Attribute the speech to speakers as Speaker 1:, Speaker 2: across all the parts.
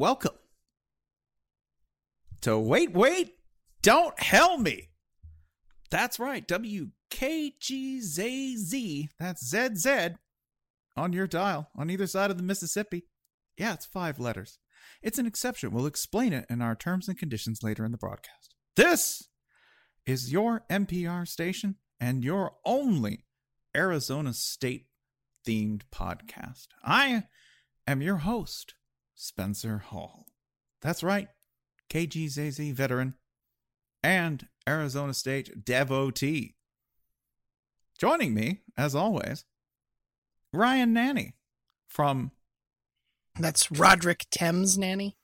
Speaker 1: Welcome to Wait, Wait, Don't Hell Me. That's right, WKGZZ. That's ZZ on your dial on either side of the Mississippi. Yeah, it's five letters. It's an exception. We'll explain it in our terms and conditions later in the broadcast. This is your NPR station and your only Arizona State themed podcast. I am your host, Spencer Hall. That's right, KGZZ veteran and Arizona State devotee. Joining me, as always, Ryan Nanni from.
Speaker 2: That's Roderick Thames Nanni.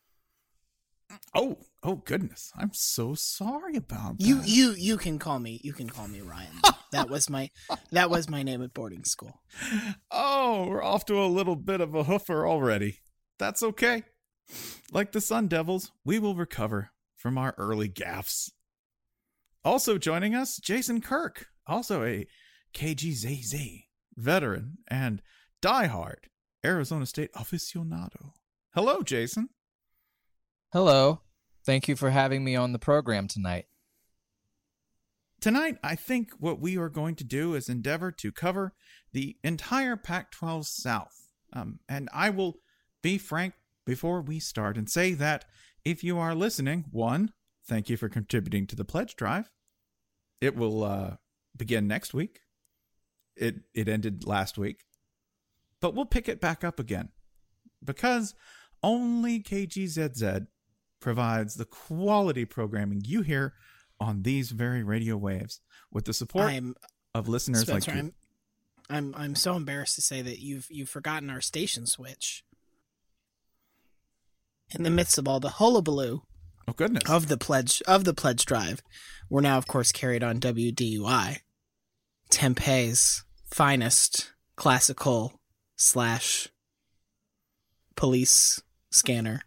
Speaker 1: Oh, oh goodness! I'm so sorry about that.
Speaker 2: You, you, you can call me. You can call me Ryan. that was my, that was my name at boarding school.
Speaker 1: Oh, we're off to a little bit of a hoofer already. That's okay. Like the Sun Devils, we will recover from our early gaffes. Also joining us, Jason Kirk, also a KGZZ veteran and diehard Arizona State aficionado. Hello, Jason.
Speaker 3: Hello. Thank you for having me on the program tonight.
Speaker 1: Tonight, I think what we are going to do is endeavor to cover the entire Pac 12 South. Um, and I will be frank before we start and say that if you are listening, one, thank you for contributing to the pledge drive. It will uh, begin next week. It it ended last week, but we'll pick it back up again because only KGZZ provides the quality programming you hear on these very radio waves with the support
Speaker 2: I'm,
Speaker 1: of listeners
Speaker 2: Spencer,
Speaker 1: like you.
Speaker 2: I'm, I'm, I'm so embarrassed to say that you've, you've forgotten our station switch. In the midst of all the hullabaloo
Speaker 1: Oh goodness!
Speaker 2: of the pledge of the pledge drive, we're now, of course, carried on WDUI, Tempe's finest classical slash police scanner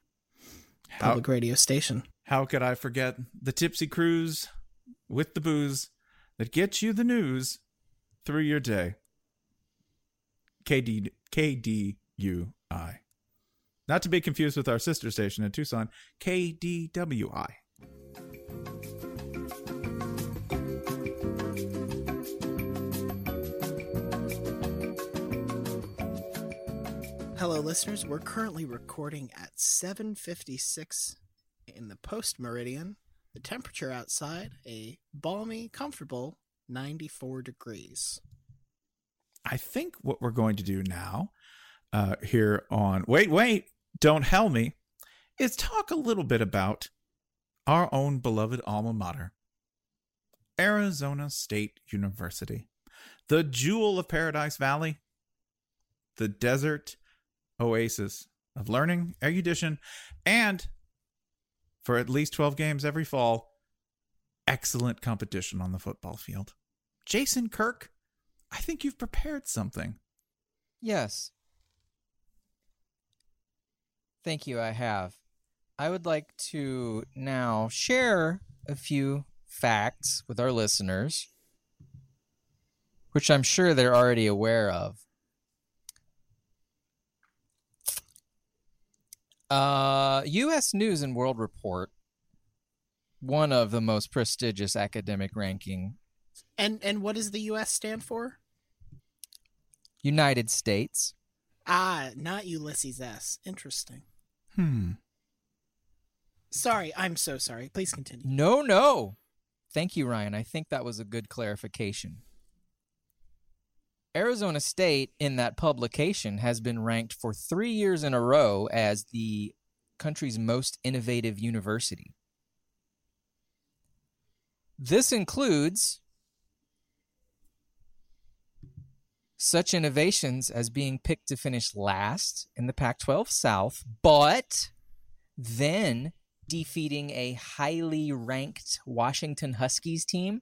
Speaker 1: How,
Speaker 2: public radio station.
Speaker 1: how could I forget the tipsy cruise with the booze that gets you the news through your day? KD KDUI. Not to be confused with our sister station in Tucson, KDWI.
Speaker 2: Hello, listeners. We're currently recording at 7:56 in the post meridian. The temperature outside a balmy, comfortable 94 degrees.
Speaker 1: I think what we're going to do now, uh, here on Wait, Wait, Don't Hell Me, is talk a little bit about our own beloved alma mater, Arizona State University, the jewel of Paradise Valley, the desert oasis of learning, erudition, and for at least 12 games every fall, excellent competition on the football field. Jason Kirk, I think you've prepared something.
Speaker 3: Yes. Thank you, I have. I would like to now share a few facts with our listeners, which I'm sure they're already aware of. Uh, U.S. News and World Report, one of the most prestigious academic ranking.
Speaker 2: And and what does the U.S. stand for?
Speaker 3: United States.
Speaker 2: Ah, not Ulysses S. Interesting.
Speaker 1: Hmm.
Speaker 2: Sorry, I'm so sorry. Please continue.
Speaker 3: No, no. Thank you, Ryan. I think that was a good clarification. Arizona State, in that publication, has been ranked for three years in a row as the country's most innovative university. This includes such innovations as being picked to finish last in the Pac 12 South, but then defeating a highly ranked Washington Huskies team,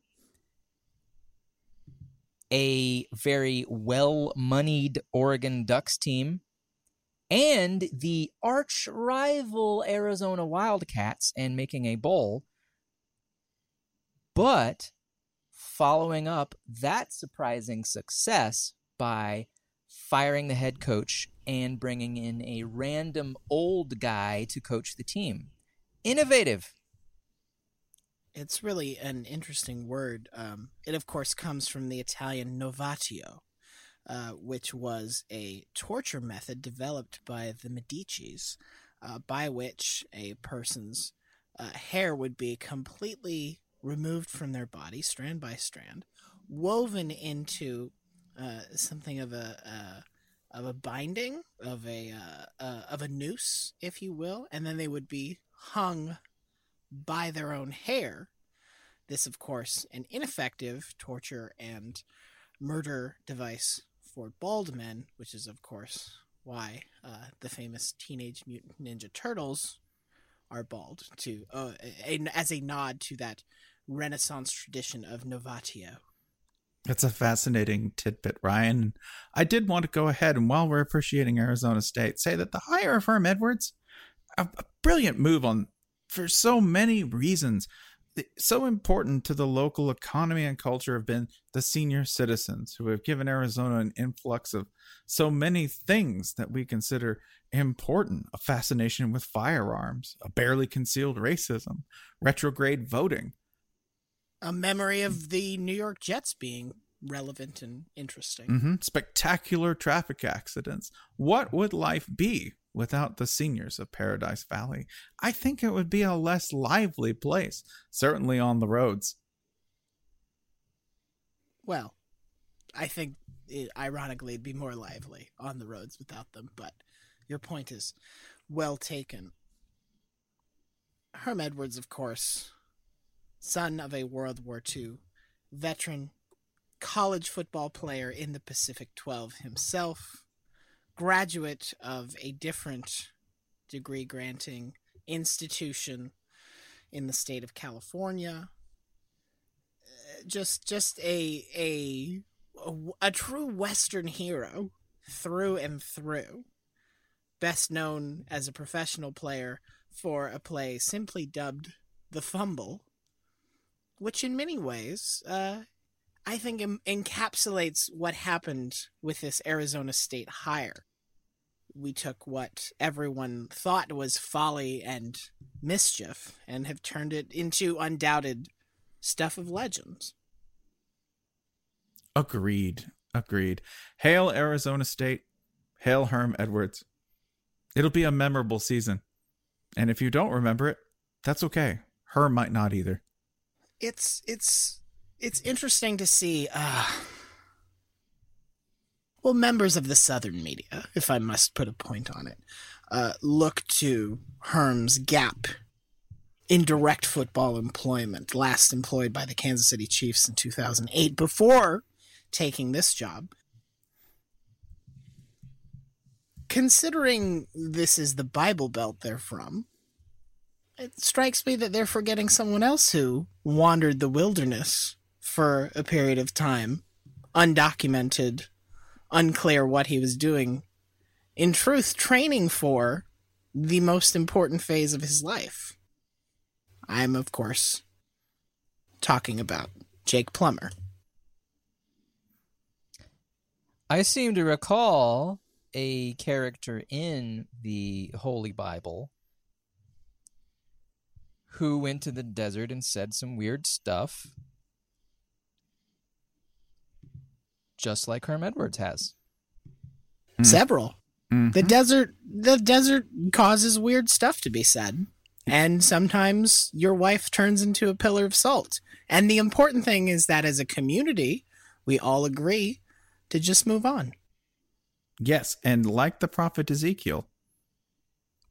Speaker 3: a very well moneyed Oregon Ducks team, and the arch rival Arizona Wildcats and making a bowl. But following up that surprising success by firing the head coach and bringing in a random old guy to coach the team. Innovative.
Speaker 2: It's really an interesting word. Um, it, of course, comes from the Italian novatio, uh, which was a torture method developed by the Medicis, uh, by which a person's uh, hair would be completely removed from their body, strand by strand, woven into uh, something of a uh, of a binding of a uh, uh, of a noose, if you will, and then they would be hung by their own hair. This, of course, an ineffective torture and murder device for bald men, which is, of course, why uh, the famous Teenage Mutant Ninja Turtles are bald, to uh, a, as a nod to that Renaissance tradition of novatio.
Speaker 1: That's a fascinating tidbit, Ryan. I did want to go ahead and, while we're appreciating Arizona State, say that the hire of Herm Edwards, a, a brilliant move on for so many reasons. So important to the local economy and culture have been the senior citizens who have given Arizona an influx of so many things that we consider important a fascination with firearms, a barely concealed racism, retrograde voting,
Speaker 2: a memory of the New York Jets being relevant and interesting.
Speaker 1: Mm-hmm. Spectacular traffic accidents. What would life be without the seniors of Paradise Valley? I think it would be a less lively place, certainly on the roads.
Speaker 2: Well, I think it, ironically it'd be more lively on the roads without them, but your point is well taken. Herm Edwards, of course, son of a World War II veteran, college football player in the Pacific 12 himself, graduate of a different degree granting institution in the state of California. Just just a a a, true western hero through and through. Best known as a professional player for a play simply dubbed The Fumble which in many ways, uh, I think em- encapsulates what happened with this Arizona State hire. We took what everyone thought was folly and mischief and have turned it into undoubted stuff of legends.
Speaker 1: Agreed. Agreed. Hail Arizona State. Hail Herm Edwards. It'll be a memorable season. And if you don't remember it, that's okay. Herm might not either
Speaker 2: it's it's it's interesting to see uh well members of the southern media if i must put a point on it uh look to Herm's gap in direct football employment, last employed by the Kansas City Chiefs in 2008 before taking this job. Considering this is the Bible Belt they're from, it strikes me that they're forgetting someone else who wandered the wilderness for a period of time, undocumented, unclear what he was doing. In truth, training for the most important phase of his life. I'm, of course, talking about Jake Plummer.
Speaker 3: I seem to recall a character in the Holy Bible who went to the desert and said some weird stuff, just like Herm Edwards has.
Speaker 2: Several.
Speaker 1: Mhm.
Speaker 2: The desert the desert causes weird stuff to be said. And sometimes your wife turns into a pillar of salt. And the important thing is that as a community, we all agree to just move on.
Speaker 1: Yes, and like the prophet Ezekiel,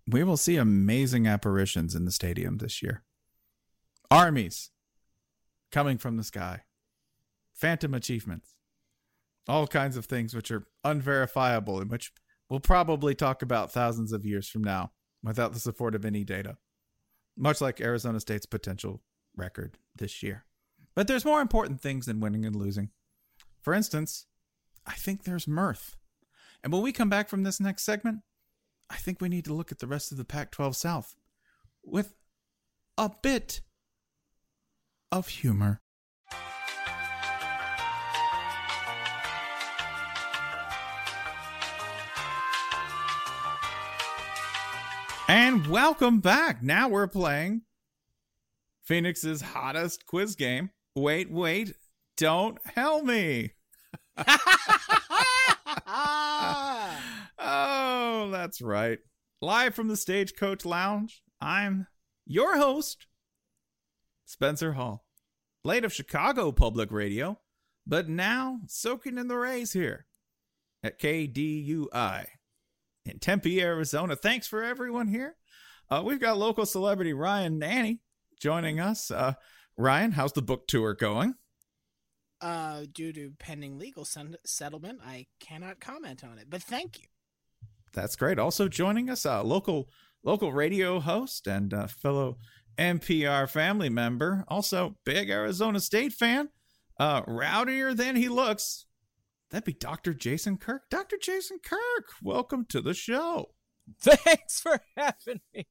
Speaker 1: we will see amazing apparitions in the stadium this year. Armies coming from the sky, phantom achievements, all kinds of things which are unverifiable and which we'll probably talk about thousands of years from now without the support of any data, much like Arizona State's potential record this year. But there's more important things than winning and losing. For instance, I think there's mirth. And when we come back from this next segment, I think we need to look at the rest of the Pac 12 South with a bit of humor. And welcome back. Now we're playing Phoenix's hottest quiz game. Wait, wait, don't hell me. oh, that's right. Live from the Stagecoach Lounge, I'm your host, Spencer Hall. Late of Chicago Public Radio, but now soaking in the rays here at KDUI in Tempe, Arizona. Thanks for everyone here. Uh, we've got local celebrity Ryan Nanni joining us. Uh, Ryan, how's the book tour going?
Speaker 2: Uh, due to pending legal settlement, I cannot comment on it, but thank you.
Speaker 1: That's great. Also joining us, uh, local local radio host and uh, fellow NPR family member, also big Arizona State fan, uh, rowdier than he looks. That'd be Dr. Jason Kirk. Dr. Jason Kirk, welcome to the show.
Speaker 3: Thanks for having me.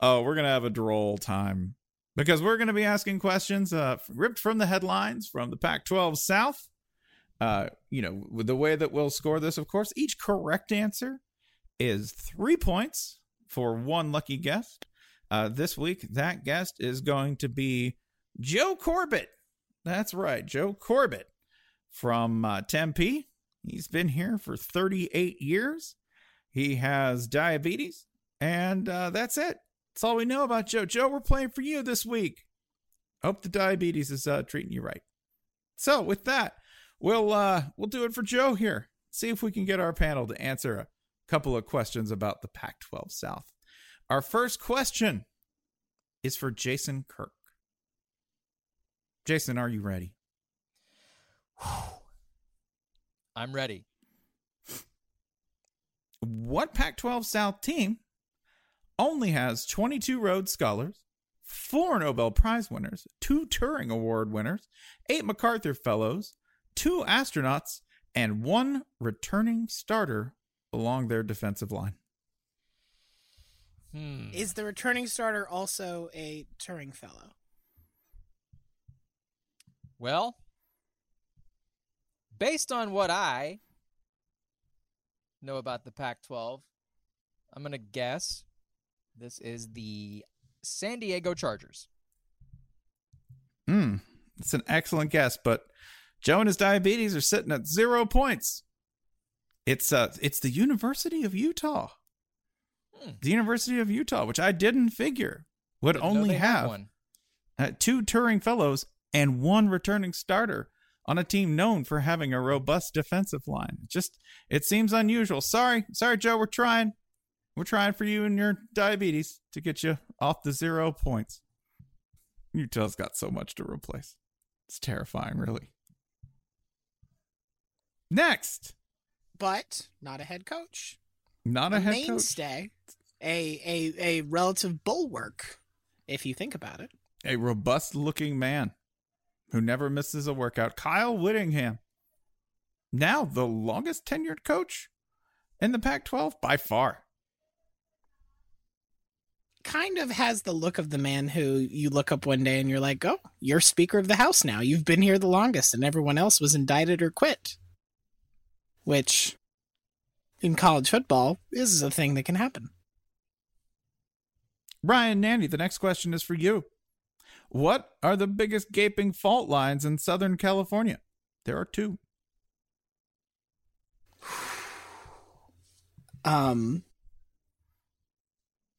Speaker 1: Oh, we're gonna have a droll time because we're gonna be asking questions uh, ripped from the headlines from the Pac-12 South. Uh, you know, the way that we'll score this, of course, each correct answer is three points for one lucky guest. Uh, this week, that guest is going to be Joe Corbett. That's right, Joe Corbett from uh, Tempe. He's been here for 38 years. He has diabetes, and uh, that's it. That's all we know about Joe. Joe, we're playing for you this week. Hope the diabetes is uh, treating you right. So, with that, we'll uh, we'll do it for Joe here. See if we can get our panel to answer a couple of questions about the Pac-12 South. Our first question is for Jason Kirk. Jason, are you ready?
Speaker 3: I'm ready.
Speaker 1: What Pac 12 South team only has 22 Rhodes Scholars, four Nobel Prize winners, two Turing Award winners, eight MacArthur Fellows, two astronauts, and one returning starter along their defensive line?
Speaker 3: Hmm.
Speaker 2: Is the returning starter also a Turing Fellow?
Speaker 3: Well, based on what I know about the Pac 12, I'm going to guess this is the San Diego Chargers.
Speaker 1: Hmm, it's an excellent guess, but Joe and his diabetes are sitting at zero points. It's uh, it's the University of Utah.
Speaker 3: Hmm.
Speaker 1: The University of Utah, which I didn't figure would
Speaker 3: Didn't
Speaker 1: only have uh, two Turing Fellows and one returning starter on a team known for having a robust defensive line. Just it seems unusual. Sorry, sorry, Joe. We're trying. We're trying for you and your diabetes to get you off the zero points. Utah's got so much to replace. It's terrifying, really. Next,
Speaker 2: But not a head coach.
Speaker 1: not a,
Speaker 2: a
Speaker 1: head coach.
Speaker 2: mainstay, a, a a relative bulwark, if you think about it.
Speaker 1: A robust looking man who never misses a workout. Kyle Whittingham. Now the longest tenured coach in the Pac 12 by far.
Speaker 2: Kind of has the look of the man who you look up one day and you're like, oh, you're Speaker of the House now. You've been here the longest, and everyone else was indicted or quit. Which, in college football, is a thing that can happen.
Speaker 1: Ryan Nanni, the next question is for you. What are the biggest gaping fault lines in Southern California? There are two.
Speaker 2: Um,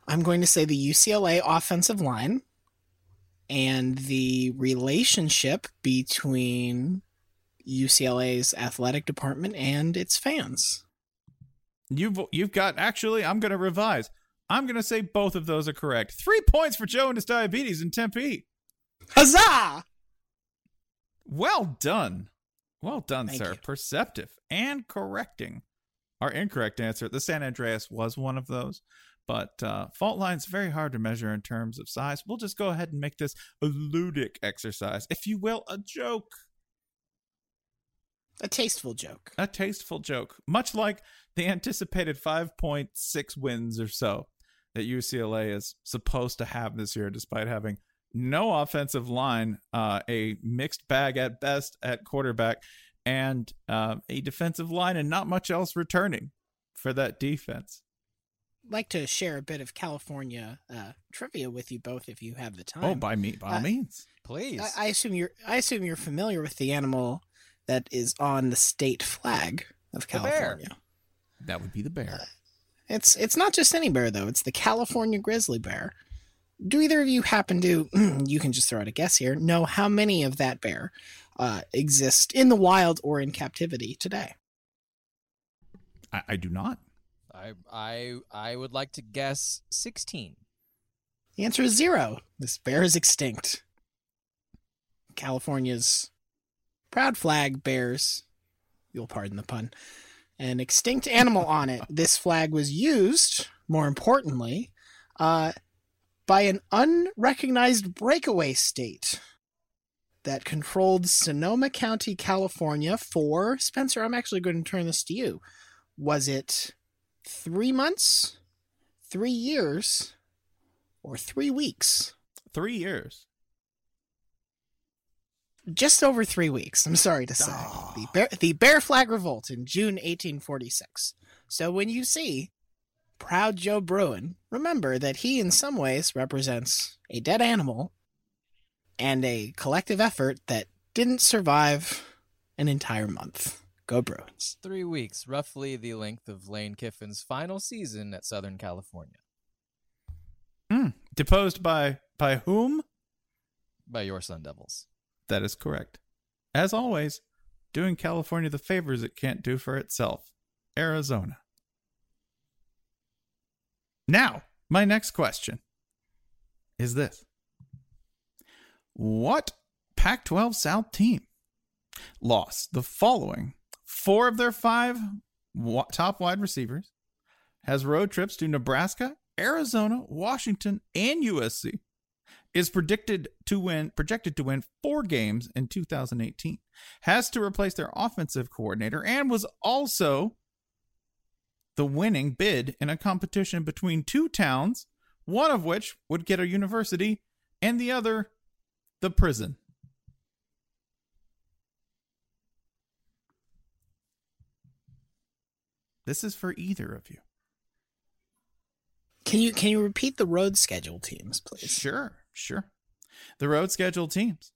Speaker 2: I'm going to say the UCLA offensive line and the relationship between UCLA's athletic department and its fans.
Speaker 1: You've you've got actually. I'm going to revise. I'm going to say both of those are correct. Three points for Joe and his diabetes in Tempe.
Speaker 2: Huzzah!
Speaker 1: Well done. Well done,
Speaker 2: Thank
Speaker 1: sir.
Speaker 2: you.
Speaker 1: Perceptive and correcting our incorrect answer. The San Andreas was one of those, but uh, fault lines very hard to measure in terms of size. We'll just go ahead and make this a ludic exercise, if you will, a joke,
Speaker 2: A tasteful joke.
Speaker 1: a tasteful joke, much like the anticipated 5.6 wins or so that UCLA is supposed to have this year, despite having no offensive line, uh, a mixed bag at best at quarterback, and uh, a defensive line, and not much else returning for that defense.
Speaker 2: I'd like to share a bit of California uh, trivia with you both if you have the time.
Speaker 1: Oh, by me, by all
Speaker 2: Uh,
Speaker 1: means.
Speaker 3: Please.
Speaker 2: I, I assume you're. I assume you're familiar with the animal that is on the state flag of California.
Speaker 1: That would be the bear.
Speaker 2: It's it's not just any bear though. It's the California grizzly bear. Do either of you happen to? You can just throw out a guess here. Know how many of that bear uh, exist in the wild or in captivity today?
Speaker 1: I, I do not.
Speaker 3: I I I would like to guess 16.
Speaker 2: The answer is zero. This bear is extinct. California's proud flag bears, you'll pardon the pun, an extinct animal on it. This flag was used, more importantly, uh, by an unrecognized breakaway state that controlled Sonoma County, California for Spencer. I'm actually going to turn this to you. Was it three months, three years, or three weeks?
Speaker 1: Three years.
Speaker 2: Just over three weeks. I'm sorry to say. The Bear, the Bear Flag Revolt in June 1846. So when you see Proud Joe Bruin, remember that he, in some ways, represents a dead animal and a collective effort that didn't survive an entire month. Go Bruins.
Speaker 3: Three weeks, roughly the length of Lane Kiffin's final season at Southern California.
Speaker 1: Hmm. Deposed by by whom?
Speaker 3: By your Sun Devils.
Speaker 1: That is correct. As always, doing California the favors it can't do for itself. Arizona. Now, my next question is this What Pac 12 South team lost the following four of their five top wide receivers, has road trips to Nebraska, Arizona, Washington, and USC? Is predicted to win projected to win 4 games in 2018 has to replace their offensive coordinator and was also the winning bid in a competition between two towns one of which would get a university and the other the prison. This is for either of you.
Speaker 2: Can you can you repeat the road schedule teams, please?
Speaker 1: Sure, sure. The road scheduled teams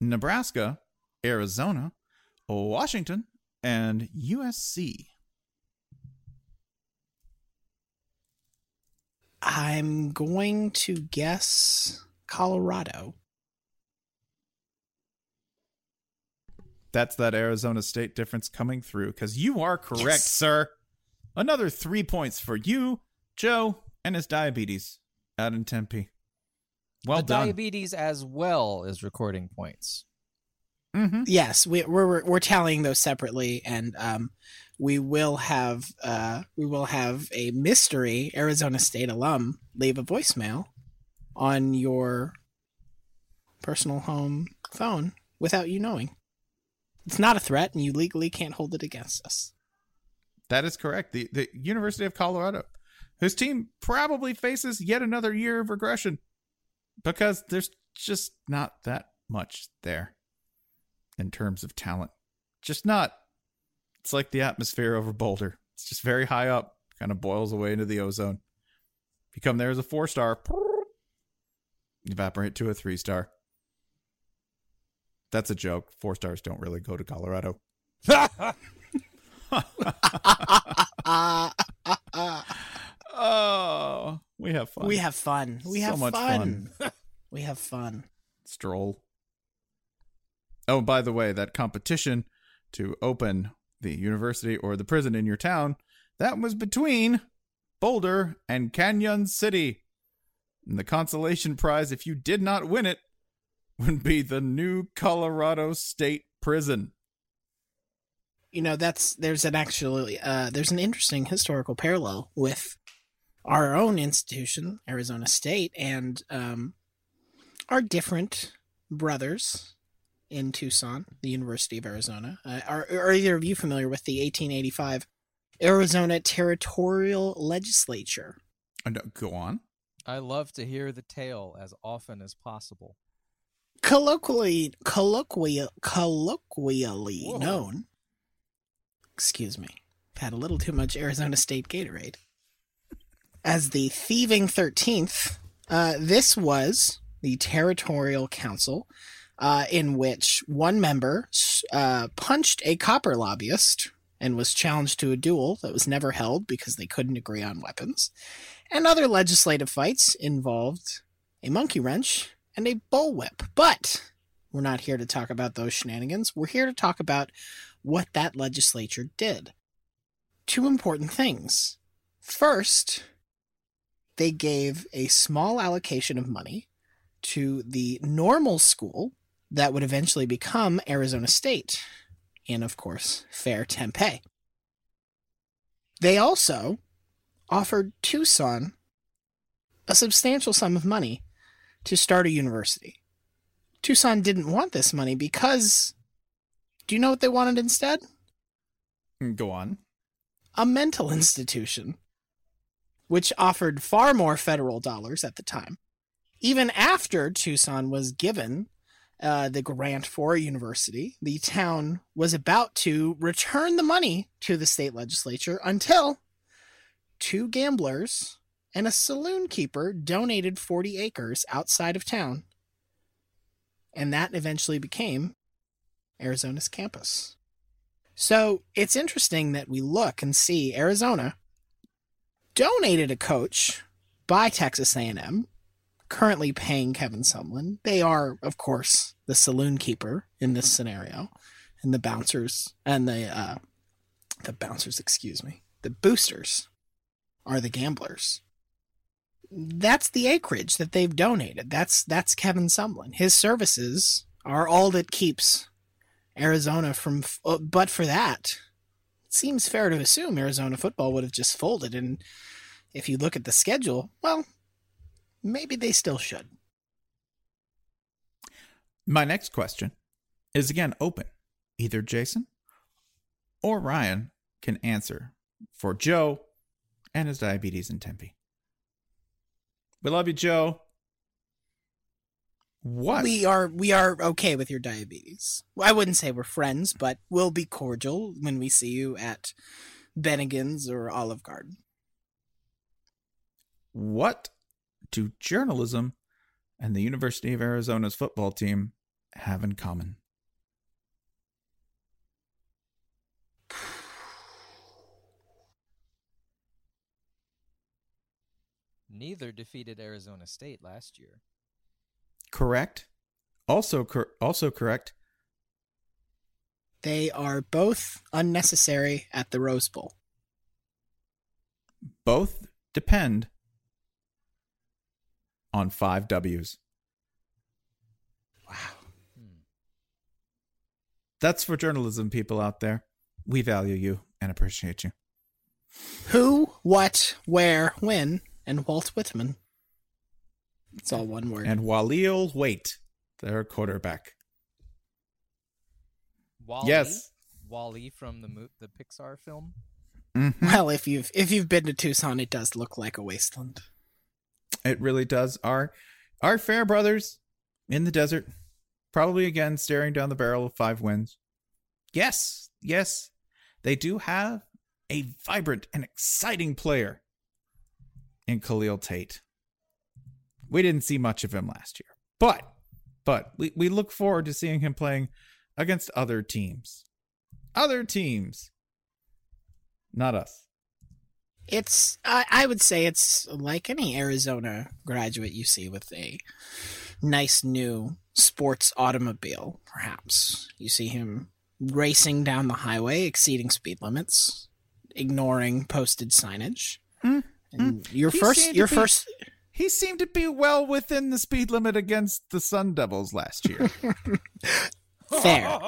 Speaker 1: Nebraska, Arizona, Washington, and USC.
Speaker 2: I'm going to guess Colorado.
Speaker 1: That's that Arizona State difference coming through because you are correct,
Speaker 2: Yes.
Speaker 1: sir. Another three points for you Joe and his diabetes out in Tempe. Well
Speaker 3: the
Speaker 1: done.
Speaker 3: diabetes as well as recording points.
Speaker 1: mm-hmm.
Speaker 2: Yes, we, we're we're- we're tallying those separately, and um, we will have uh, we will have a mystery Arizona State alum leave a voicemail on your personal home phone without you knowing. It's not a threat, and you legally can't hold it against us.
Speaker 1: That is correct. The the University of Colorado, whose team probably faces yet another year of regression because there's just not that much there in terms of talent. Just not. It's like the atmosphere over Boulder. It's just very high up, kind of boils away into the ozone. If you come there as a four star, evaporate to a three star. That's a joke. Four stars don't really go to Colorado. We have fun.
Speaker 2: we have fun. We
Speaker 1: So
Speaker 2: have
Speaker 1: much
Speaker 2: fun. we have fun.
Speaker 1: stroll. Oh, by the way, that competition to open the university or the prison in your town, that was between Boulder and Cañon City. And the consolation prize, if you did not win it, would be the new Colorado State Prison.
Speaker 2: you know that's there's an actually uh, there's an interesting historical parallel with our own institution arizona state and um, our different brothers in tucson the university of arizona uh, are, are either of you familiar with the 1885 arizona territorial legislature
Speaker 1: Uh, Go on.
Speaker 3: I love to hear the tale as often as possible.
Speaker 2: colloquially colloquial, colloquially
Speaker 3: Whoa.
Speaker 2: known excuse me I've had a little too much arizona state gatorade as the thieving 13th uh, this was the territorial council uh, in which one member uh, punched a copper lobbyist and was challenged to a duel that was never held because they couldn't agree on weapons and other legislative fights involved a monkey wrench and a bullwhip. But we're not here to talk about those shenanigans. We're here to talk about what that legislature did. Two important things. First, they gave a small allocation of money to the normal school that would eventually become Arizona State, and of course, Fair Tempe. They also offered Tucson a substantial sum of money to start a university. Tucson didn't want this money because do you know what they wanted instead?
Speaker 1: Go on.
Speaker 2: A mental institution, which offered far more federal dollars at the time. Even after Tucson was given uh, the grant for a university, the town was about to return the money to the state legislature until two gamblers and a saloon keeper donated 40 acres outside of town. And that eventually became Arizona's campus. So it's interesting that we look and see Arizona donated a coach by Texas A&M, currently paying Kevin Sumlin. They are, of course, the saloon keeper in this scenario, and the bouncers and the uh, the bouncers, excuse me, the boosters are the gamblers that's the acreage that they've donated. That's that's Kevin Sumlin. His services are all that keeps Arizona from. But for that, seems fair to assume Arizona football would have just folded. And if you look at the schedule, well, maybe they still should.
Speaker 1: My next question is again open. Either Jason or Ryan can answer for Joe and his diabetes in Tempe. We love you, Joe. What?
Speaker 2: We are we are okay with your diabetes. I wouldn't say we're friends, but we'll be cordial when we see you at Bennigan's or Olive Garden.
Speaker 1: What do journalism and the University of Arizona's football team have in common?
Speaker 3: Neither defeated Arizona State last year.
Speaker 1: Correct. Also, cor- also correct.
Speaker 2: They are both unnecessary at the Rose Bowl.
Speaker 1: Both depend on five W's.
Speaker 2: Wow. Hmm.
Speaker 1: That's for journalism people out there. We value you and appreciate you.
Speaker 2: Who, what, where, when, and Walt Whitman. It's all one word.
Speaker 1: And Walil Wait, their quarterback.
Speaker 3: Wally?
Speaker 1: Yes.
Speaker 3: Wally from the mo- the Pixar film.
Speaker 1: Mhm.
Speaker 2: well, if you've if you've been to Tucson, it does look like a wasteland.
Speaker 1: It really does. Our our fair brothers in the desert, probably again staring down the barrel of five wins. Yes, yes, they do have a vibrant and exciting player in Khalil Tate. We didn't see much of him last year, but but we, we look forward to seeing him playing against other teams. Other teams. Not us.
Speaker 2: It's I, I would say it's like any Arizona graduate you see with a nice new sports automobile, perhaps. You see him racing down the highway, exceeding speed limits, ignoring posted signage.
Speaker 1: Mm,
Speaker 2: And your
Speaker 1: He
Speaker 2: first your
Speaker 1: be-
Speaker 2: first
Speaker 1: He seemed to be well within the speed limit against the Sun Devils last year.
Speaker 2: fair.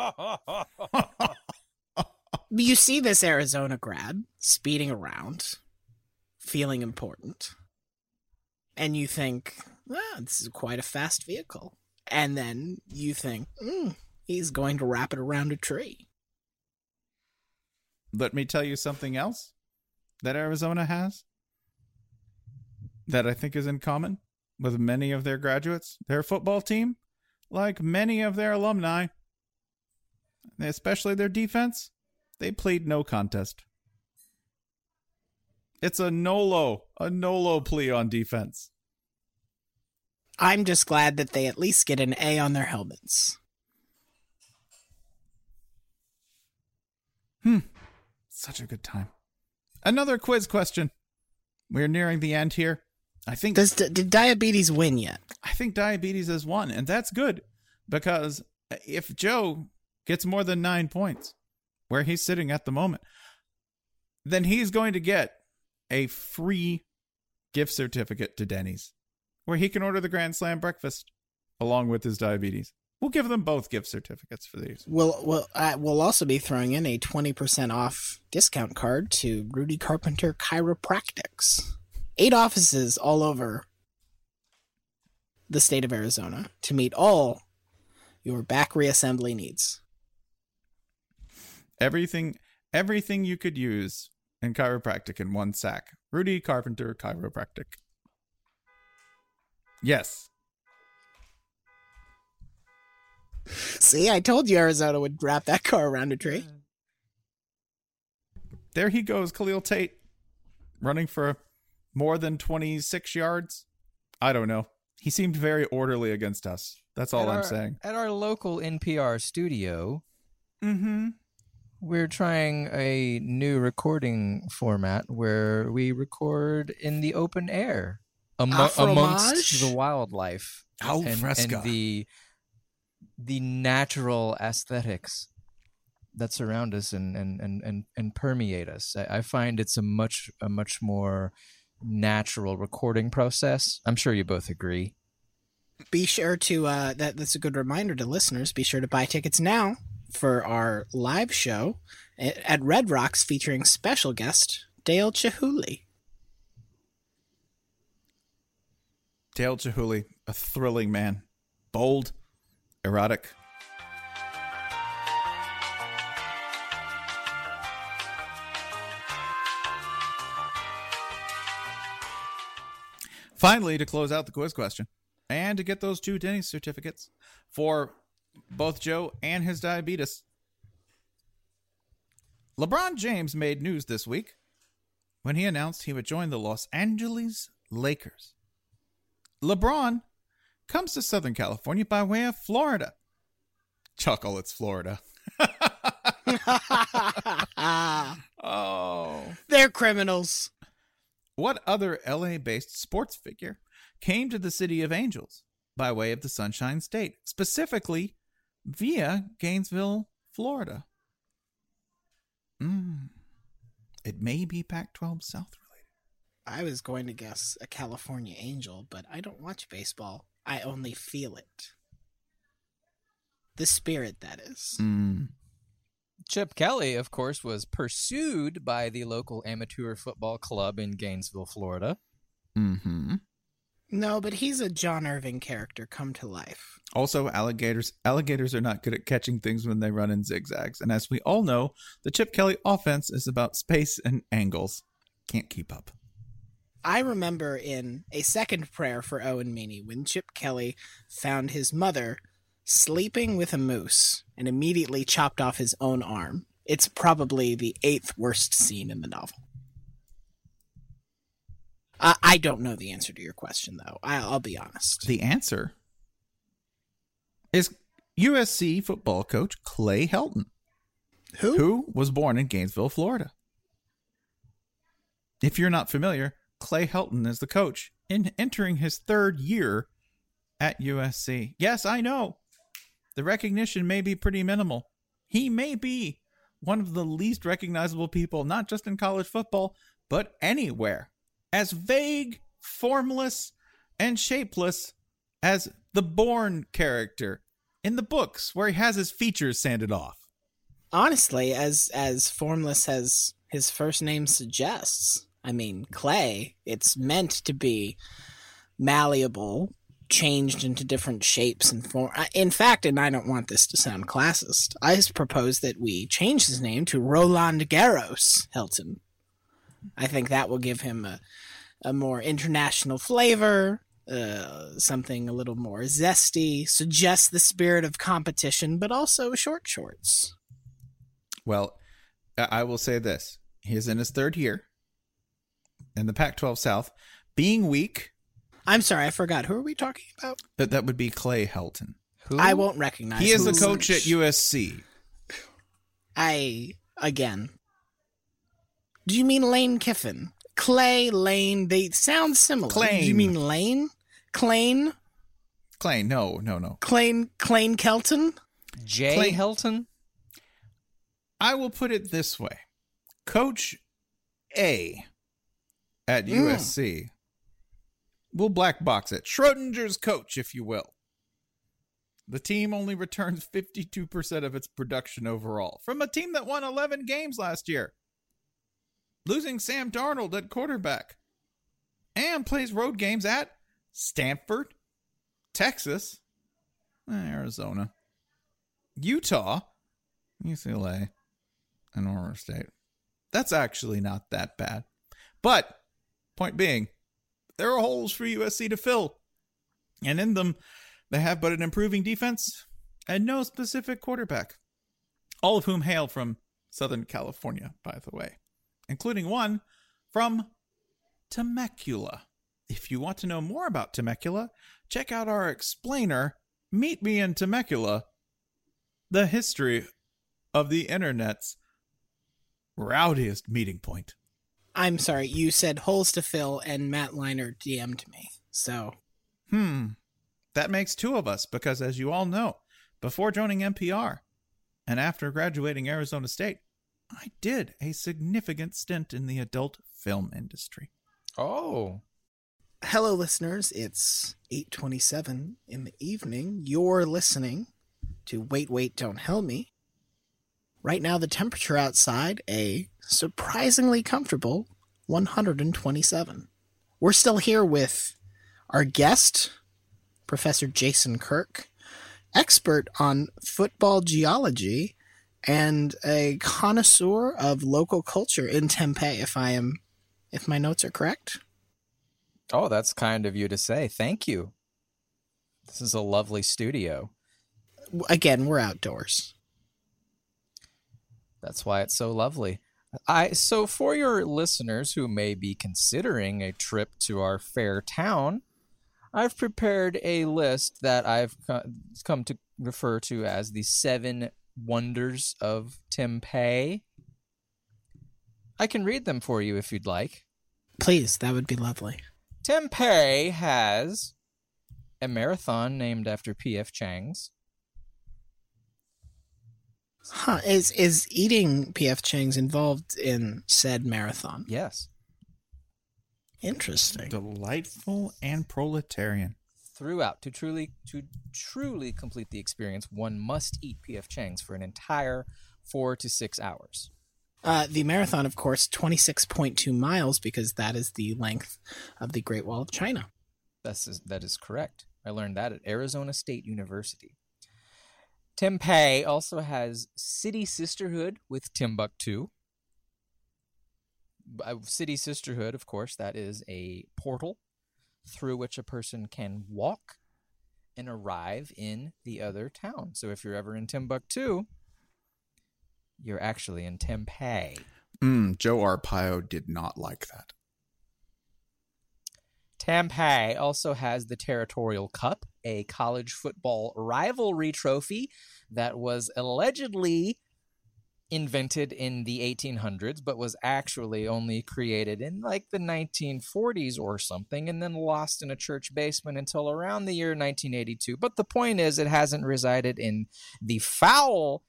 Speaker 2: you see this Arizona grad speeding around, feeling important, and you think, ah, this is quite a fast vehicle. And then you think, mm, he's going to wrap it around a tree.
Speaker 1: Let me tell you something else that Arizona has that I think is in common with many of their graduates. Their football team, like many of their alumni, especially their defense, they played no contest. It's a NOLO, a NOLO plea on defense.
Speaker 2: I'm just glad that they at least get an A on their helmets.
Speaker 1: Hmm. Such a good time. Another quiz question. We're nearing the end here. I think
Speaker 2: Does did diabetes win yet?
Speaker 1: I think diabetes has won, and that's good because if Joe gets more than nine points, where he's sitting at the moment, then he's going to get a free gift certificate to Denny's, where he can order the Grand Slam breakfast along with his diabetes. We'll give them both gift certificates for these.
Speaker 2: We'll we'll uh, we'll also be throwing in a twenty percent off discount card to Rudy Carpenter Chiropractics. Eight offices all over the state of Arizona to meet all your back reassembly needs.
Speaker 1: Everything, everything you could use in chiropractic in one sack. Rudy Carpenter Chiropractic. Yes,
Speaker 2: See, I told you Arizona would wrap that car around a tree.
Speaker 1: there he goes, Khalil Tate, running for more than 26 yards. I don't know. He seemed very orderly against us. That's all
Speaker 3: At
Speaker 1: I'm
Speaker 3: our-
Speaker 1: saying.
Speaker 3: At our local NPR studio,
Speaker 1: Mm-hmm.
Speaker 3: we're trying a new recording format where we record in the open air amo- amongst the wildlife
Speaker 1: Al
Speaker 3: and, and the the natural aesthetics that surround us and and and and, and permeate us. I, I find it's a much a much more natural recording process. I'm sure you both agree.
Speaker 2: Be sure to uh, that. That's a good reminder to listeners. Be sure to buy tickets now for our live show at at Red Rocks featuring special guest Dale Chihuly.
Speaker 1: Dale Chihuly, a thrilling man. Bold, erotic. Finally, to close out the quiz question and to get those two Denny's certificates for both Joe and his diabetes. LeBron James made news this week when he announced he would join the Los Angeles Lakers. LeBron comes to Southern California by way of Florida. Chuckle, it's Florida. oh.
Speaker 2: They're criminals.
Speaker 1: What other LA based sports figure came to the city of Angels by way of the Sunshine State, specifically via Gainesville, Florida? Mm. It may be Pac 12 South related.
Speaker 2: I was going to guess a California Angel, but I don't watch baseball. I only feel it. The spirit, that is.
Speaker 1: Mm.
Speaker 3: Chip Kelly, of course, was pursued by the local amateur football club in Gainesville, Florida.
Speaker 1: Hmm.
Speaker 2: No, but he's a John Irving character come to life.
Speaker 1: Also, alligators. Alligators are not good at catching things when they run in zigzags, and as we all know, the Chip Kelly offense is about space and angles. Can't keep up.
Speaker 2: I remember in a second prayer for Owen Meany when Chip Kelly found his mother sleeping with a moose and immediately chopped off his own arm. It's probably the eighth worst scene in the novel. Uh, I don't know the answer to your question, though. I, I'll be honest.
Speaker 1: The answer is USC football coach Clay Helton,
Speaker 2: Who?
Speaker 1: who was born in Gainesville, Florida. If you're not familiar, Clay Helton is the coach in entering his third year at USC. Yes, I know. The recognition may be pretty minimal. He may be one of the least recognizable people, not just in college football, but anywhere. As vague, formless, and shapeless as the Bourne character in the books where he has his features sanded off.
Speaker 2: Honestly, as as formless as his first name suggests, I mean, Clay, it's meant to be malleable, changed into different shapes and form. In fact, and I don't want this to sound classist, I propose that we change his name to Roland Garros Hilton. I think that will give him a, a more international flavor, uh, something a little more zesty, suggest the spirit of competition, but also short shorts.
Speaker 1: Well, I I will say this. He is in his third year in the Pac 12 South. Being weak,
Speaker 2: I'm sorry, I forgot. Who are we talking about?
Speaker 1: that, that would be Clay Helton.
Speaker 3: Who?
Speaker 2: I won't recognize.
Speaker 1: He is the
Speaker 2: who-
Speaker 1: coach at USC.
Speaker 2: I again. Do you mean Lane Kiffin? Clay, Lane, they sound similar. Do you mean Lane? Clane?
Speaker 1: Clay, no, no, no.
Speaker 2: Clane Clane Kelton?
Speaker 3: Jay
Speaker 1: Clay-
Speaker 3: Helton?
Speaker 1: I will put it this way Coach A at
Speaker 2: Mm.
Speaker 1: USC will black box it. Schrodinger's coach, if you will. The team only returns 52% of its production overall from a team that won 11 games last year, losing Sam Darnold at quarterback, and plays road games at Stanford, Texas, eh, Arizona, Utah, UCLA, and Oregon State. That's actually not that bad. But, point being, there are holes for USC to fill. And in them, they have but an improving defense and no specific quarterback. All of whom hail from Southern California, by the way, including one from Temecula. If you want to know more about Temecula, check out our explainer, Meet Me in Temecula, the history of the internet's rowdiest meeting point.
Speaker 2: I'm sorry, you said holes to fill and Matt Leinart DM'd me. So
Speaker 1: Hmm. That makes two of us because, as you all know, before joining NPR and after graduating Arizona State, I did a significant stint in the adult film industry.
Speaker 3: Oh.
Speaker 2: Hello listeners, it's 8:27 in the evening. You're listening to Wait Wait Don't Hell Me. Right now the temperature outside a surprisingly comfortable 127. We're still here with our guest, Professor Jason Kirk, expert on football geology and a connoisseur of local culture in Tempe if I am if my notes are correct.
Speaker 3: Oh, that's kind of you to say. Thank you. This is a lovely studio.
Speaker 2: Again, we're outdoors.
Speaker 3: That's why it's so lovely. I so for your listeners who may be considering a trip to our fair town, I've prepared a list that I've come to refer to as the seven wonders of Tempe. I can read them for you if you'd like.
Speaker 2: Please, that would be lovely.
Speaker 3: Tempe has a marathon named after P.F. Chang's.
Speaker 2: Huh? Is is eating PF Chang's involved in said marathon?
Speaker 3: Yes.
Speaker 2: Interesting.
Speaker 1: Delightful and proletarian.
Speaker 3: Throughout, to truly to truly complete the experience, one must eat PF Chang's for an entire four to six hours.
Speaker 2: Uh, the marathon, of course, 26.2 miles because that is the length of the Great Wall of China.
Speaker 3: That's that is correct. I learned that at Arizona State University. Tempe also has city sisterhood with Timbuktu. Uh, City sisterhood, of course, that is a portal through which a person can walk and arrive in the other town. So if you're ever in Timbuktu, you're actually in Tempe.
Speaker 1: Mm, Joe Arpaio did not like that.
Speaker 3: Tempe also has the Territorial Cup, a college football rivalry trophy that was allegedly invented in the 1800s, but was actually only created in like the 1940s or something, and then lost in a church basement until around the year 1982. But the point is, it hasn't resided in the foul,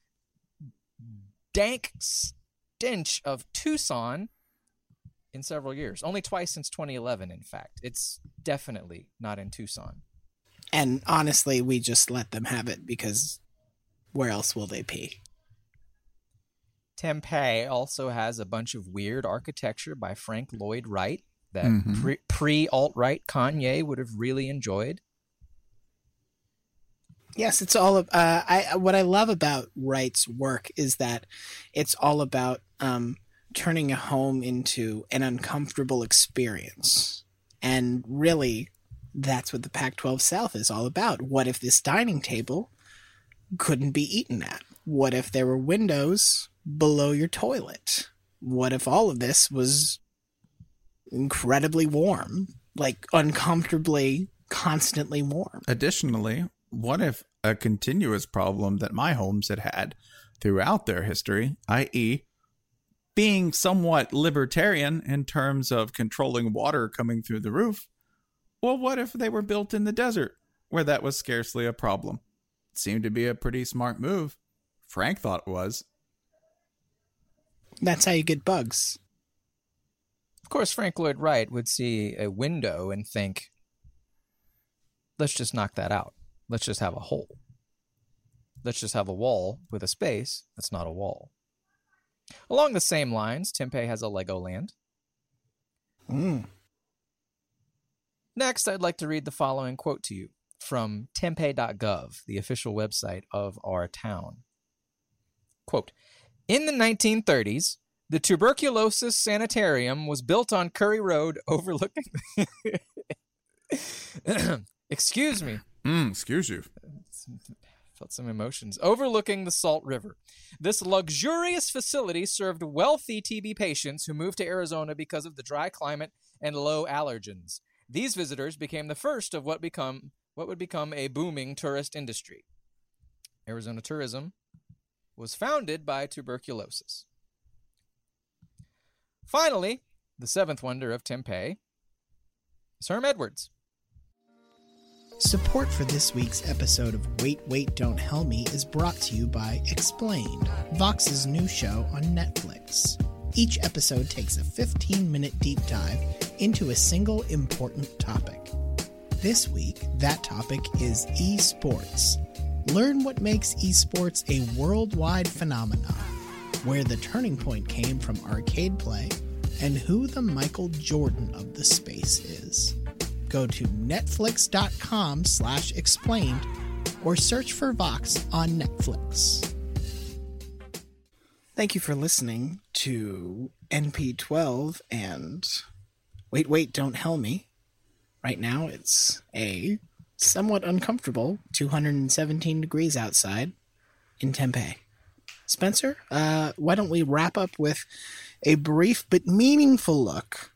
Speaker 3: dank stench of Tucson in several years. Only twice since 2011, in fact. It's definitely not in Tucson.
Speaker 2: And honestly, we just let them have it because where else will they pee?
Speaker 3: Tempe also has a bunch of weird architecture by Frank Lloyd Wright that
Speaker 1: Mhm.
Speaker 3: pre- pre alt right Kanye would have really enjoyed.
Speaker 2: Yes, it's all. Uh, I what I love about Wright's work is that it's all about um, turning a home into an uncomfortable experience, and really, that's what the Pac-12 South is all about. What if this dining table couldn't be eaten at? What if there were windows below your toilet? What if all of this was incredibly warm, like uncomfortably, constantly warm?
Speaker 1: Additionally, what if a continuous problem that my homes had had throughout their history, i.e., being somewhat libertarian in terms of controlling water coming through the roof, well, what if they were built in the desert where that was scarcely a problem? It seemed to be a pretty smart move. Frank thought it was.
Speaker 2: That's how you get bugs.
Speaker 3: Of course, Frank Lloyd Wright would see a window and think, let's just knock that out. Let's just have a hole. Let's just have a wall with a space that's not a wall. Along the same lines, Tempe has a Legoland.
Speaker 2: Mm.
Speaker 3: Next, I'd like to read the following quote to you from tempe.gov, the official website of our town. Quote In the 1930s, the tuberculosis sanitarium was built on Curry Road overlooking. Excuse me.
Speaker 1: Mm, excuse you.
Speaker 3: Felt some emotions. Overlooking the Salt River. This luxurious facility served wealthy TB patients who moved to Arizona because of the dry climate and low allergens. These visitors became the first of what become what would become a booming tourist industry. Arizona tourism was founded by tuberculosis. Finally, the seventh wonder of Tempe is Herm Edwards.
Speaker 2: Support for this week's episode of Wait, Wait, Don't Hell Me is brought to you by Explained, Vox's new show on Netflix. Each episode takes a 15 minute deep dive into a single important topic. This week, that topic is esports. Learn what makes esports a worldwide phenomenon, where the turning point came from arcade play, and who the Michael Jordan of the space is go to netflix.com slash explained or search for vox on netflix thank you for listening to np12 and wait wait don't hell me right now it's a somewhat uncomfortable 217 degrees outside in Tempe. spencer uh, why don't we wrap up with a brief but meaningful look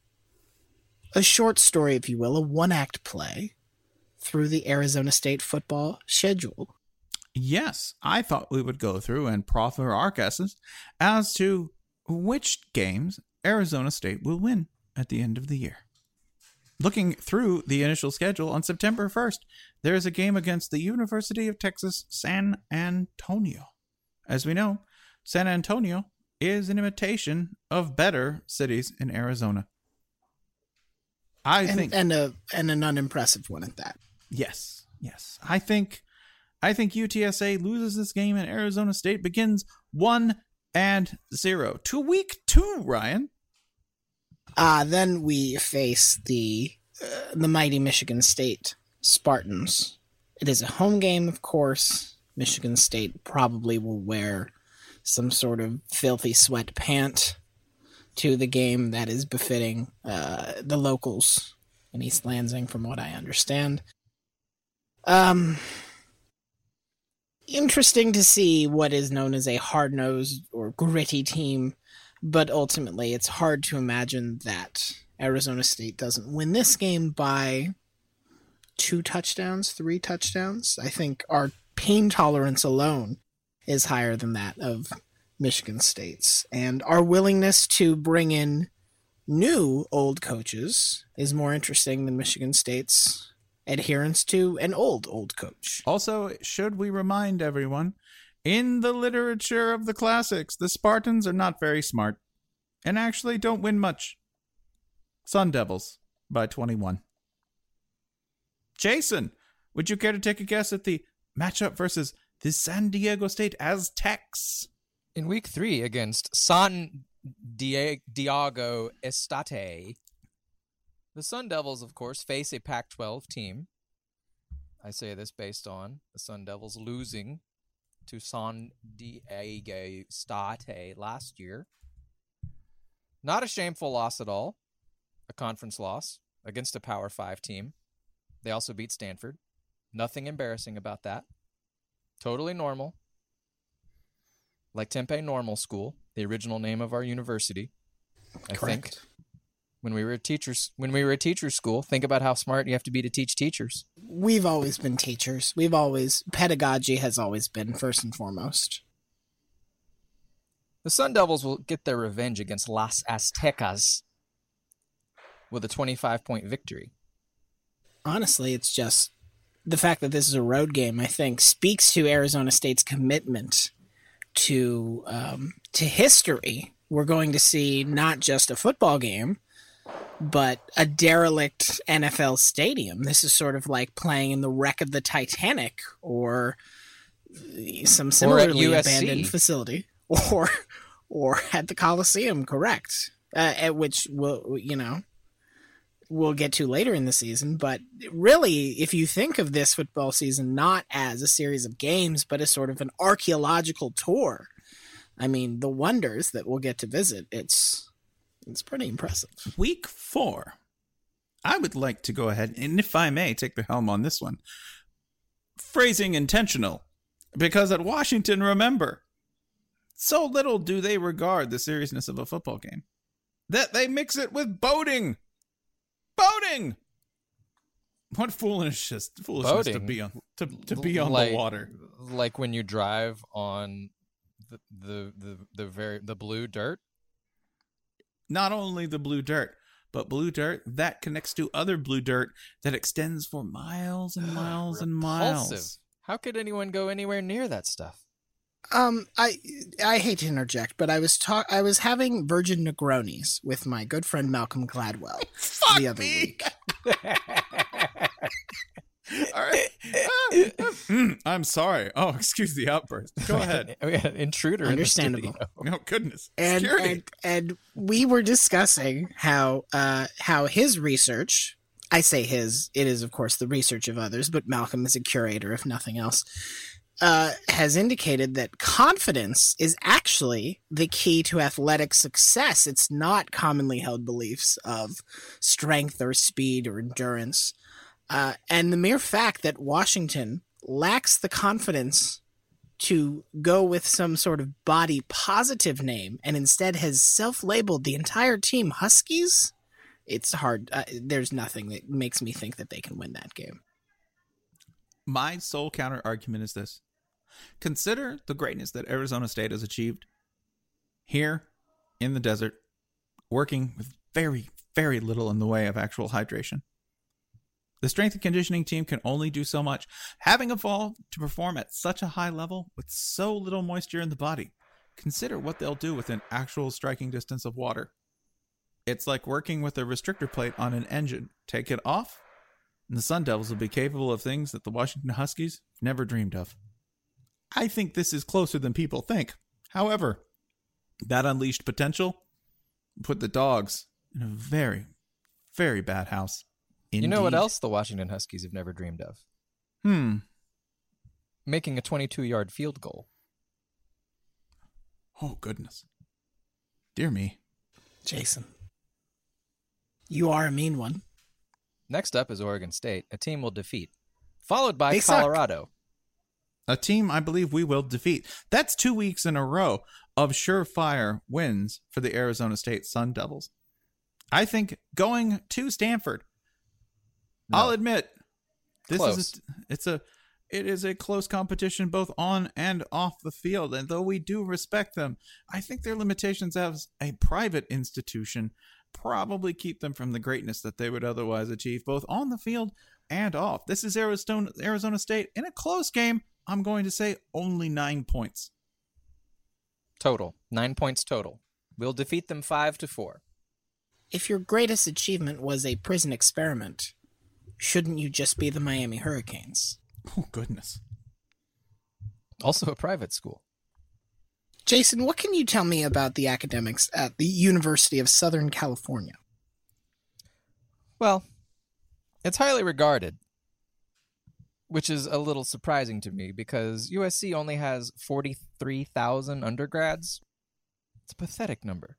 Speaker 2: a short story, if you will, a one act play through the Arizona State football schedule.
Speaker 1: Yes, I thought we would go through and proffer our guesses as to which games Arizona State will win at the end of the year. Looking through the initial schedule on September 1st, there is a game against the University of Texas San Antonio. As we know, San Antonio is an imitation of better cities in Arizona. I
Speaker 2: and,
Speaker 1: think
Speaker 2: and a and an unimpressive one at that.
Speaker 1: Yes, yes. I think I think UTSA loses this game and Arizona State begins one and zero to week two. Ryan.
Speaker 2: Uh, then we face the uh, the mighty Michigan State Spartans. It is a home game, of course. Michigan State probably will wear some sort of filthy sweat pant to the game that is befitting uh, the locals in East Lansing, from what I understand. Um, interesting to see what is known as a hard nosed or gritty team, but ultimately it's hard to imagine that Arizona State doesn't win this game by two touchdowns, three touchdowns. I think our pain tolerance alone is higher than that of Michigan State's. And our willingness to bring in new old coaches is more interesting than Michigan State's adherence to an old, old coach.
Speaker 1: Also, should we remind everyone, in the literature of the classics, the Spartans are not very smart and actually don't win much. Sun Devils by 21. Jason, would you care to take a guess at the matchup versus the San Diego State Aztecs?
Speaker 3: In week three against San Diego State, the Sun Devils, of course, face a Pac 12 team. I say this based on the Sun Devils losing to San Diego State last year. Not a shameful loss at all, a conference loss against a Power 5 team. They also beat Stanford. Nothing embarrassing about that. Totally normal. Like Tempe Normal School, the original name of our university. I
Speaker 2: Correct.
Speaker 3: think when we were teachers when we were at teacher school, think about how smart you have to be to teach teachers.
Speaker 2: We've always been teachers. We've always, pedagogy has always been first and foremost.
Speaker 3: The Sun Devils will get their revenge against Las Aztecas with a 25 point victory.
Speaker 2: honestly, it's just the fact that this is a road game. I think speaks to Arizona State's commitment to um, to history. We're going to see not just a football game, but a derelict NFL stadium. This is sort of like playing in the wreck of the Titanic or some similarly
Speaker 3: USC.
Speaker 2: abandoned facility, or or at the Coliseum. Correct. Uh, at which will you know we'll get to later in the season. But really, if you think of this football season not as a series of games, but as sort of an archaeological tour, I mean, the wonders that we'll get to visit, it's it's pretty impressive.
Speaker 1: Week four. I would like to go ahead and, if I may, take the helm on this one. Phrasing intentional. Because at Washington, remember, so little do they regard the seriousness of a football game that they mix it with boating. Boating! What foolishness, foolishness to be on to, to be on
Speaker 3: like,
Speaker 1: the water.
Speaker 3: Like when you drive on the the the, the very the blue dirt.
Speaker 1: Not only the blue dirt, but blue dirt that connects to other blue dirt that extends for miles and miles and miles.
Speaker 3: How could anyone go anywhere near that stuff?
Speaker 2: Um, I I hate to interject, but I was talk I was having Virgin Negronis with my good friend Malcolm Gladwell the other week.
Speaker 1: All right. Mm, I'm sorry. Oh, excuse the outburst. Go ahead.
Speaker 3: we had an intruder.
Speaker 2: Understandable.
Speaker 3: studio.
Speaker 1: Oh goodness.
Speaker 2: and and and we were discussing how uh how his research i say his it is of course the research of others but malcolm is a curator if nothing else uh, has indicated that confidence is actually the key to athletic success. It's not commonly held beliefs of strength or speed or endurance. Uh, and the mere fact that Washington lacks the confidence to go with some sort of body positive name and instead has self labeled the entire team Huskies, it's hard. Uh, there's nothing that makes me think that they can win that game.
Speaker 1: My sole counter argument is this consider the greatness that Arizona State has achieved here in the desert, working with very, very little in the way of actual hydration. The strength and conditioning team can only do so much. Having evolved to perform at such a high level with so little moisture in the body, consider what they'll do with an actual striking distance of water. It's like working with a restrictor plate on an engine. Take it off, and the Sun Devils will be capable of things that the Washington Huskies never dreamed of. I think this is closer than people think. However, that unleashed potential put the dogs in a very, very bad house.
Speaker 3: You know what else the Washington Huskies have never dreamed of?
Speaker 1: Hmm.
Speaker 3: Making a 22 yard field goal.
Speaker 1: Oh, goodness. Dear me.
Speaker 2: Jason. You are a mean one.
Speaker 3: Next up is Oregon State, a team we'll defeat, followed by
Speaker 2: They suck.
Speaker 3: Colorado.
Speaker 1: A team I believe we will defeat. That's two weeks in a row of surefire wins for the Arizona State Sun Devils. I think going to Stanford, I'll admit, this
Speaker 3: Close.
Speaker 1: is a, it's a it is a close competition both on and off the field. And though we do respect them, I think their limitations as a private institution probably keep them from the greatness that they would otherwise achieve both on the field and off. This is Arizona Arizona State in a close game. I'm going to say only nine points.
Speaker 3: Total. Nine points total. We'll defeat them five to four.
Speaker 2: If your greatest achievement was a prison experiment, shouldn't you just be the Miami Hurricanes?
Speaker 1: Oh goodness.
Speaker 3: Also a private school.
Speaker 2: Jason, what can you tell me about the academics at the University of Southern California?
Speaker 3: Well, it's highly regarded, which is a little surprising to me because USC only has 43,000 undergrads. It's a pathetic number.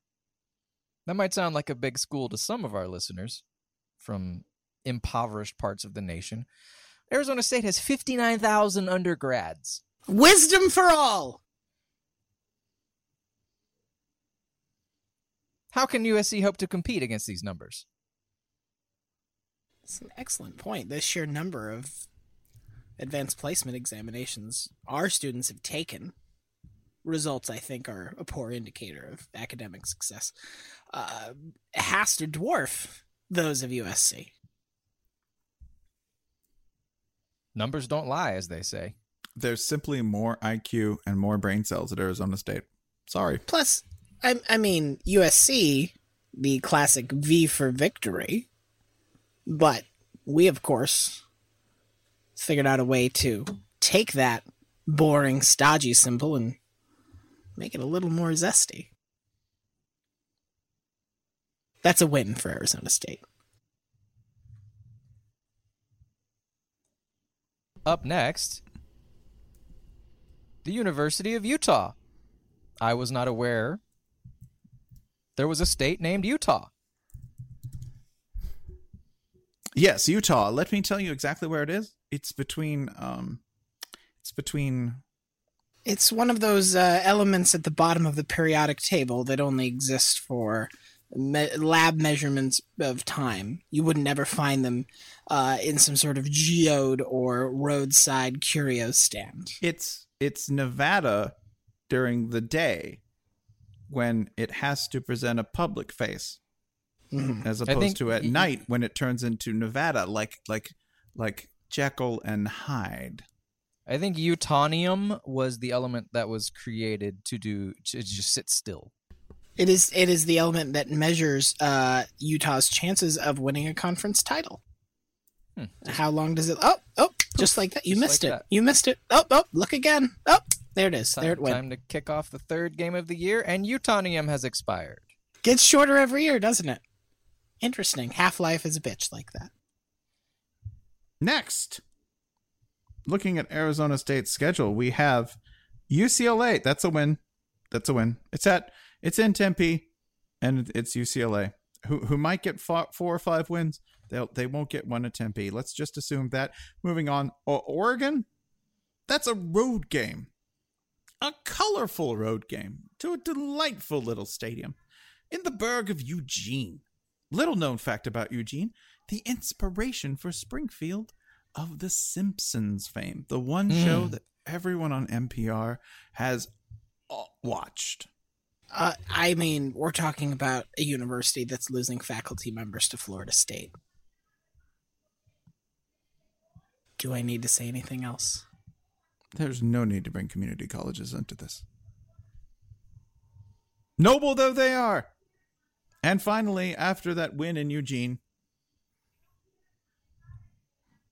Speaker 3: That might sound like a big school to some of our listeners from impoverished parts of the nation. Arizona State has 59,000 undergrads.
Speaker 2: Wisdom for all!
Speaker 3: How can USC hope to compete against these numbers?
Speaker 2: It's an excellent point. The sheer number of advanced placement examinations our students have taken results i think are a poor indicator of academic success uh, has to dwarf those of usc
Speaker 3: Numbers don't lie, as they say.
Speaker 1: There's simply more IQ and more brain cells at Arizona State. Sorry.
Speaker 2: plus I, I mean usc the classic v for victory. But we of course figured out a way to take that boring stodgy symbol and make it a little more zesty. That's a win for arizona state.
Speaker 3: Up next, the University of Utah. I was not aware there was a state named Utah.
Speaker 1: Yes, Utah. Let me tell you exactly where it is. It's between um it's between
Speaker 2: It's one of those uh, elements at the bottom of the periodic table that only exist for me- lab measurements of time. You would never find them uh, in some sort of geode or roadside curio stand.
Speaker 1: it's it's Nevada during the day when it has to present a public face
Speaker 2: Mhm.
Speaker 1: as opposed
Speaker 3: think
Speaker 1: to at
Speaker 3: y-
Speaker 1: night when it turns into Nevada like like like Jekyll and Hyde.
Speaker 3: I think Utonium was the element that was created to do to just sit still.
Speaker 2: It is it is the element that measures uh, Utah's chances of winning a conference title.
Speaker 3: Hmm.
Speaker 2: How long does it? Oh, oh, just like that. You
Speaker 3: Just
Speaker 2: missed
Speaker 3: like
Speaker 2: it.
Speaker 3: that.
Speaker 2: You missed it. Oh, oh, look again. Oh, there it is.
Speaker 3: Time,
Speaker 2: there it went.
Speaker 3: time to kick off the third game of the year, and Utonium has expired.
Speaker 2: Gets shorter every year, doesn't it? Interesting. Half Life is a bitch like that.
Speaker 1: Next, looking at Arizona State's schedule, we have UCLA. That's a win. That's a win. It's at it's in Tempe, and it's UCLA. Who who might get four, four or five wins? They they won't get one at Tempe. Let's just assume that. Moving on, o- Oregon. That's a road game, a colorful road game to a delightful little stadium in the burg of Eugene. Little known fact about Eugene the inspiration for Springfield of The Simpsons fame, the one show that everyone on NPR has uh, watched.
Speaker 2: Uh, I mean, we're talking about a university that's losing faculty members to Florida State. Do I need to say anything else?
Speaker 1: There's no need to bring community colleges into this. Noble though they are, And finally, after that win in Eugene,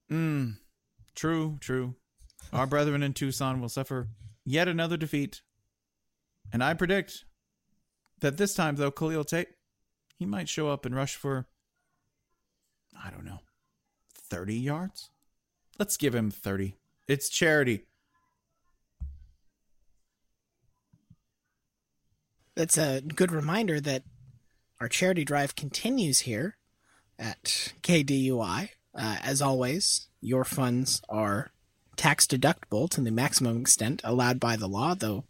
Speaker 1: mm, true, true. Our brethren in Tucson will suffer yet another defeat. And I predict that this time, though, Khalil Tate, he might show up and rush for, I don't know, 30 yards? Let's give him 30. It's charity.
Speaker 2: That's a good reminder that our charity drive continues here at KDUI. Uh, as always, your funds are tax deductible to the maximum extent allowed by the law, though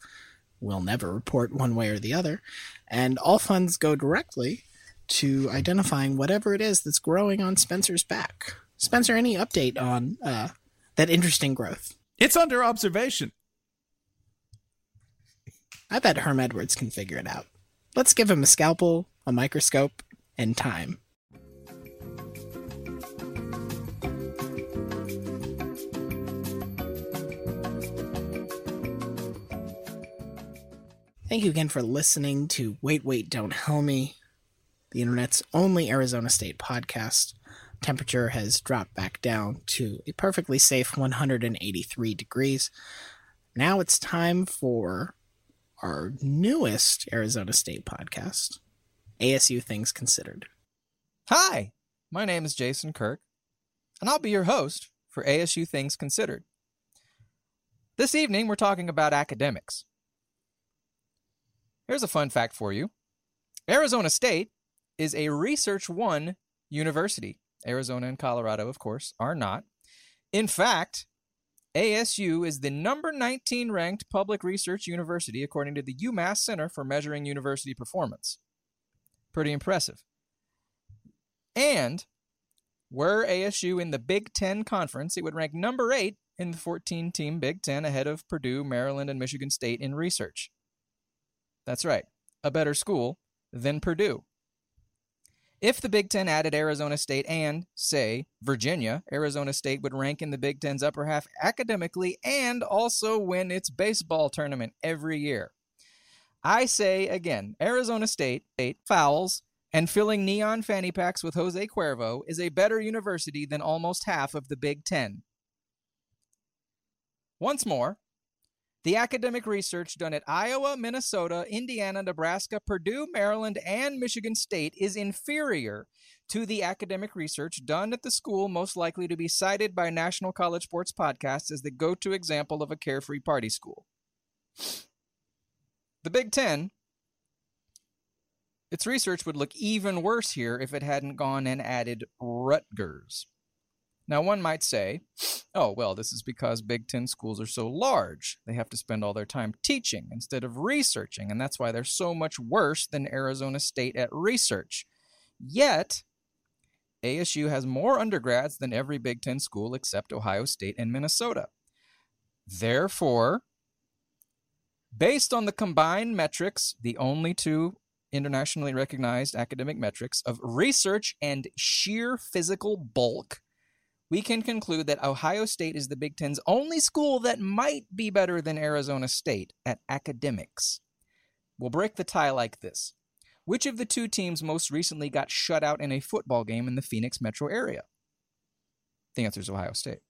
Speaker 2: we'll never report one way or the other. And all funds go directly to identifying whatever it is that's growing on Spencer's back. Spencer, any update on uh, that interesting growth?
Speaker 1: It's under observation.
Speaker 2: I bet Herm Edwards can figure it out. Let's give him a scalpel, a microscope, and time. Thank you again for listening to Wait, Wait, Don't Hell Me, the internet's only Arizona State podcast. Temperature has dropped back down to a perfectly safe 183 degrees. Now it's time for our newest Arizona State podcast, ASU Things Considered.
Speaker 3: Hi, my name is Jason Kirk, and I'll be your host for ASU Things Considered. This evening, we're talking about academics. Here's a fun fact for you Arizona State is a Research One university. Arizona and Colorado, of course, are not. In fact, ASU is the number 19 ranked public research university according to the UMass Center for Measuring University Performance. Pretty impressive. And were ASU in the Big Ten Conference, it would rank number eight in the 14 team Big Ten ahead of Purdue, Maryland, and Michigan State in research. That's right, a better school than Purdue. If the Big Ten added Arizona State and, say, Virginia, Arizona State would rank in the Big Ten's upper half academically and also win its baseball tournament every year. I say again, Arizona State, eight fouls, and filling neon fanny packs with Jose Cuervo is a better university than almost half of the Big Ten. Once more, the academic research done at Iowa, Minnesota, Indiana, Nebraska, Purdue, Maryland, and Michigan State is inferior to the academic research done at the school most likely to be cited by National College Sports Podcasts as the go to example of a carefree party school. The Big Ten, its research would look even worse here if it hadn't gone and added Rutgers. Now, one might say, oh, well, this is because Big Ten schools are so large. They have to spend all their time teaching instead of researching, and that's why they're so much worse than Arizona State at research. Yet, ASU has more undergrads than every Big Ten school except Ohio State and Minnesota. Therefore, based on the combined metrics, the only two internationally recognized academic metrics of research and sheer physical bulk, we can conclude that Ohio State is the Big Ten's only school that might be better than Arizona State at academics. We'll break the tie like this Which of the two teams most recently got shut out in a football game in the Phoenix metro area? The answer is Ohio State.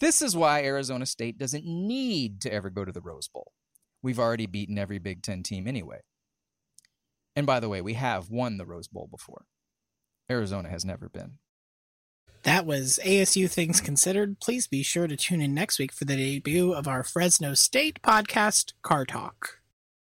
Speaker 3: This is why Arizona State doesn't need to ever go to the Rose Bowl. We've already beaten every Big Ten team anyway. And by the way, we have won the Rose Bowl before. Arizona has never been.
Speaker 2: That was ASU Things Considered. Please be sure to tune in next week for the debut of our Fresno State podcast, Car Talk.